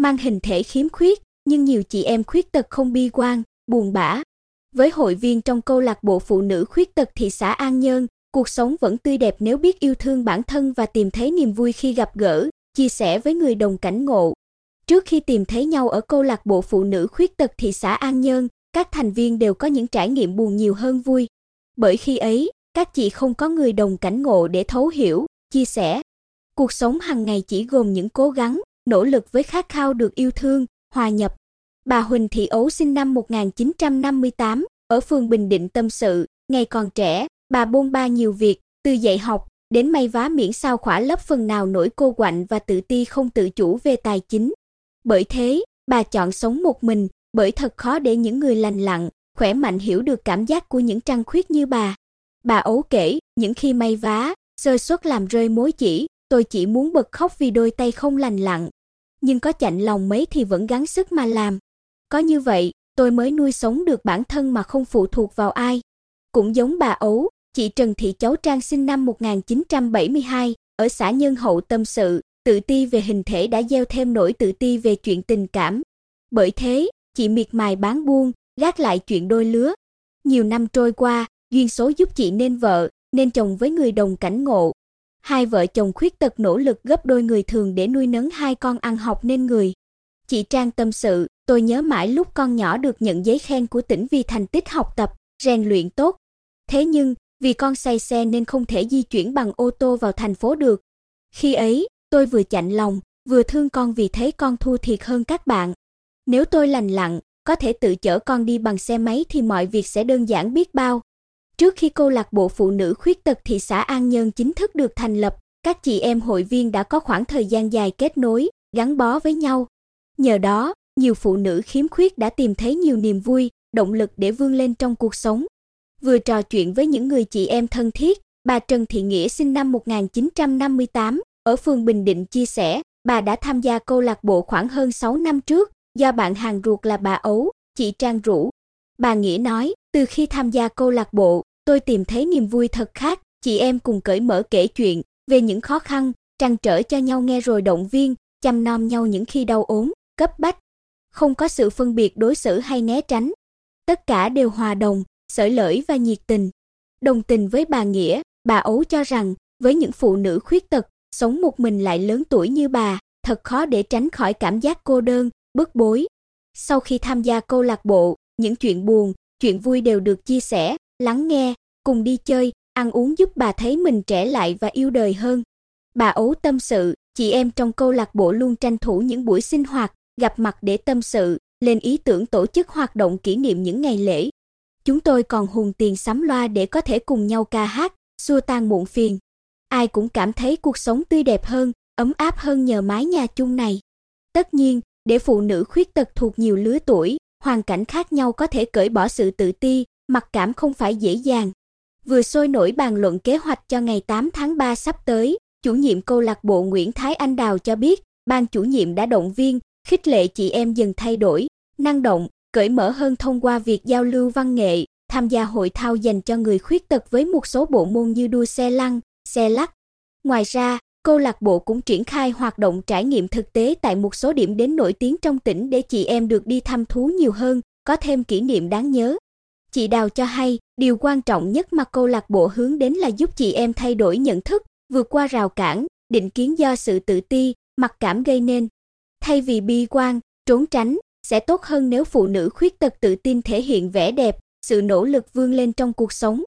mang hình thể khiếm khuyết, nhưng nhiều chị em khuyết tật không bi quan, buồn bã. Với hội viên trong câu lạc bộ phụ nữ khuyết tật thị xã An Nhơn, cuộc sống vẫn tươi đẹp nếu biết yêu thương bản thân và tìm thấy niềm vui khi gặp gỡ, chia sẻ với người đồng cảnh ngộ. Trước khi tìm thấy nhau ở câu lạc bộ phụ nữ khuyết tật thị xã An Nhơn, các thành viên đều có những trải nghiệm buồn nhiều hơn vui. Bởi khi ấy, các chị không có người đồng cảnh ngộ để thấu hiểu, chia sẻ. Cuộc sống hàng ngày chỉ gồm những cố gắng, nỗ lực với khát khao được yêu thương, hòa nhập. Bà Huỳnh Thị Ấu sinh năm 1958, ở phường Bình Định tâm sự, ngày còn trẻ, bà bôn ba nhiều việc, từ dạy học đến may vá miễn sao khỏa lấp phần nào nỗi cô quạnh và tự ti không tự chủ về tài chính. Bởi thế, bà chọn sống một mình, bởi thật khó để những người lành lặn, khỏe mạnh hiểu được cảm giác của những trăng khuyết như bà. Bà ấu kể, những khi may vá, rơi suất làm rơi mối chỉ, tôi chỉ muốn bật khóc vì đôi tay không lành lặn. Nhưng có chạnh lòng mấy thì vẫn gắng sức mà làm. Có như vậy, tôi mới nuôi sống được bản thân mà không phụ thuộc vào ai. Cũng giống bà ấu, chị Trần Thị Cháu Trang sinh năm 1972, ở xã Nhân Hậu tâm sự, tự ti về hình thể đã gieo thêm nỗi tự ti về chuyện tình cảm. Bởi thế, chị miệt mài bán buôn, gác lại chuyện đôi lứa. Nhiều năm trôi qua, duyên số giúp chị nên vợ, nên chồng với người đồng cảnh ngộ. Hai vợ chồng khuyết tật nỗ lực gấp đôi người thường để nuôi nấng hai con ăn học nên người. Chị Trang tâm sự, tôi nhớ mãi lúc con nhỏ được nhận giấy khen của tỉnh vì thành tích học tập, rèn luyện tốt. Thế nhưng, vì con say xe nên không thể di chuyển bằng ô tô vào thành phố được. Khi ấy, tôi vừa chạnh lòng, vừa thương con vì thấy con thua thiệt hơn các bạn. Nếu tôi lành lặn, có thể tự chở con đi bằng xe máy thì mọi việc sẽ đơn giản biết bao. Trước khi câu lạc bộ phụ nữ khuyết tật thị xã An Nhơn chính thức được thành lập, các chị em hội viên đã có khoảng thời gian dài kết nối, gắn bó với nhau. Nhờ đó, nhiều phụ nữ khiếm khuyết đã tìm thấy nhiều niềm vui, động lực để vươn lên trong cuộc sống. Vừa trò chuyện với những người chị em thân thiết, bà Trần Thị Nghĩa sinh năm 1958, ở phường Bình Định chia sẻ, bà đã tham gia câu lạc bộ khoảng hơn 6 năm trước, do bạn hàng ruột là bà Ấu, chị Trang rủ. Bà Nghĩa nói, từ khi tham gia câu lạc bộ, tôi tìm thấy niềm vui thật khác, chị em cùng cởi mở kể chuyện về những khó khăn, trăn trở cho nhau nghe rồi động viên, chăm nom nhau những khi đau ốm, cấp bách. Không có sự phân biệt đối xử hay né tránh. Tất cả đều hòa đồng, sởi lởi và nhiệt tình. Đồng tình với bà Nghĩa, bà Ấu cho rằng, với những phụ nữ khuyết tật, sống một mình lại lớn tuổi như bà, thật khó để tránh khỏi cảm giác cô đơn, bức bối. Sau khi tham gia câu lạc bộ, những chuyện buồn, chuyện vui đều được chia sẻ, lắng nghe, cùng đi chơi, ăn uống giúp bà thấy mình trẻ lại và yêu đời hơn. Bà ấu tâm sự, chị em trong câu lạc bộ luôn tranh thủ những buổi sinh hoạt, gặp mặt để tâm sự, lên ý tưởng tổ chức hoạt động kỷ niệm những ngày lễ. Chúng tôi còn hùn tiền sắm loa để có thể cùng nhau ca hát, xua tan muộn phiền. Ai cũng cảm thấy cuộc sống tươi đẹp hơn, ấm áp hơn nhờ mái nhà chung này. Tất nhiên, để phụ nữ khuyết tật thuộc nhiều lứa tuổi, hoàn cảnh khác nhau có thể cởi bỏ sự tự ti, mặc cảm không phải dễ dàng. Vừa sôi nổi bàn luận kế hoạch cho ngày 8 tháng 3 sắp tới, chủ nhiệm câu lạc bộ Nguyễn Thái Anh Đào cho biết, ban chủ nhiệm đã động viên, khích lệ chị em dần thay đổi, năng động, cởi mở hơn thông qua việc giao lưu văn nghệ, tham gia hội thao dành cho người khuyết tật với một số bộ môn như đua xe lăn, xe lắc. Ngoài ra, câu lạc bộ cũng triển khai hoạt động trải nghiệm thực tế tại một số điểm đến nổi tiếng trong tỉnh để chị em được đi thăm thú nhiều hơn, có thêm kỷ niệm đáng nhớ. Chị Đào cho hay, điều quan trọng nhất mà câu lạc bộ hướng đến là giúp chị em thay đổi nhận thức, vượt qua rào cản, định kiến do sự tự ti, mặc cảm gây nên. Thay vì bi quan, trốn tránh, sẽ tốt hơn nếu phụ nữ khuyết tật tự tin thể hiện vẻ đẹp, sự nỗ lực vươn lên trong cuộc sống.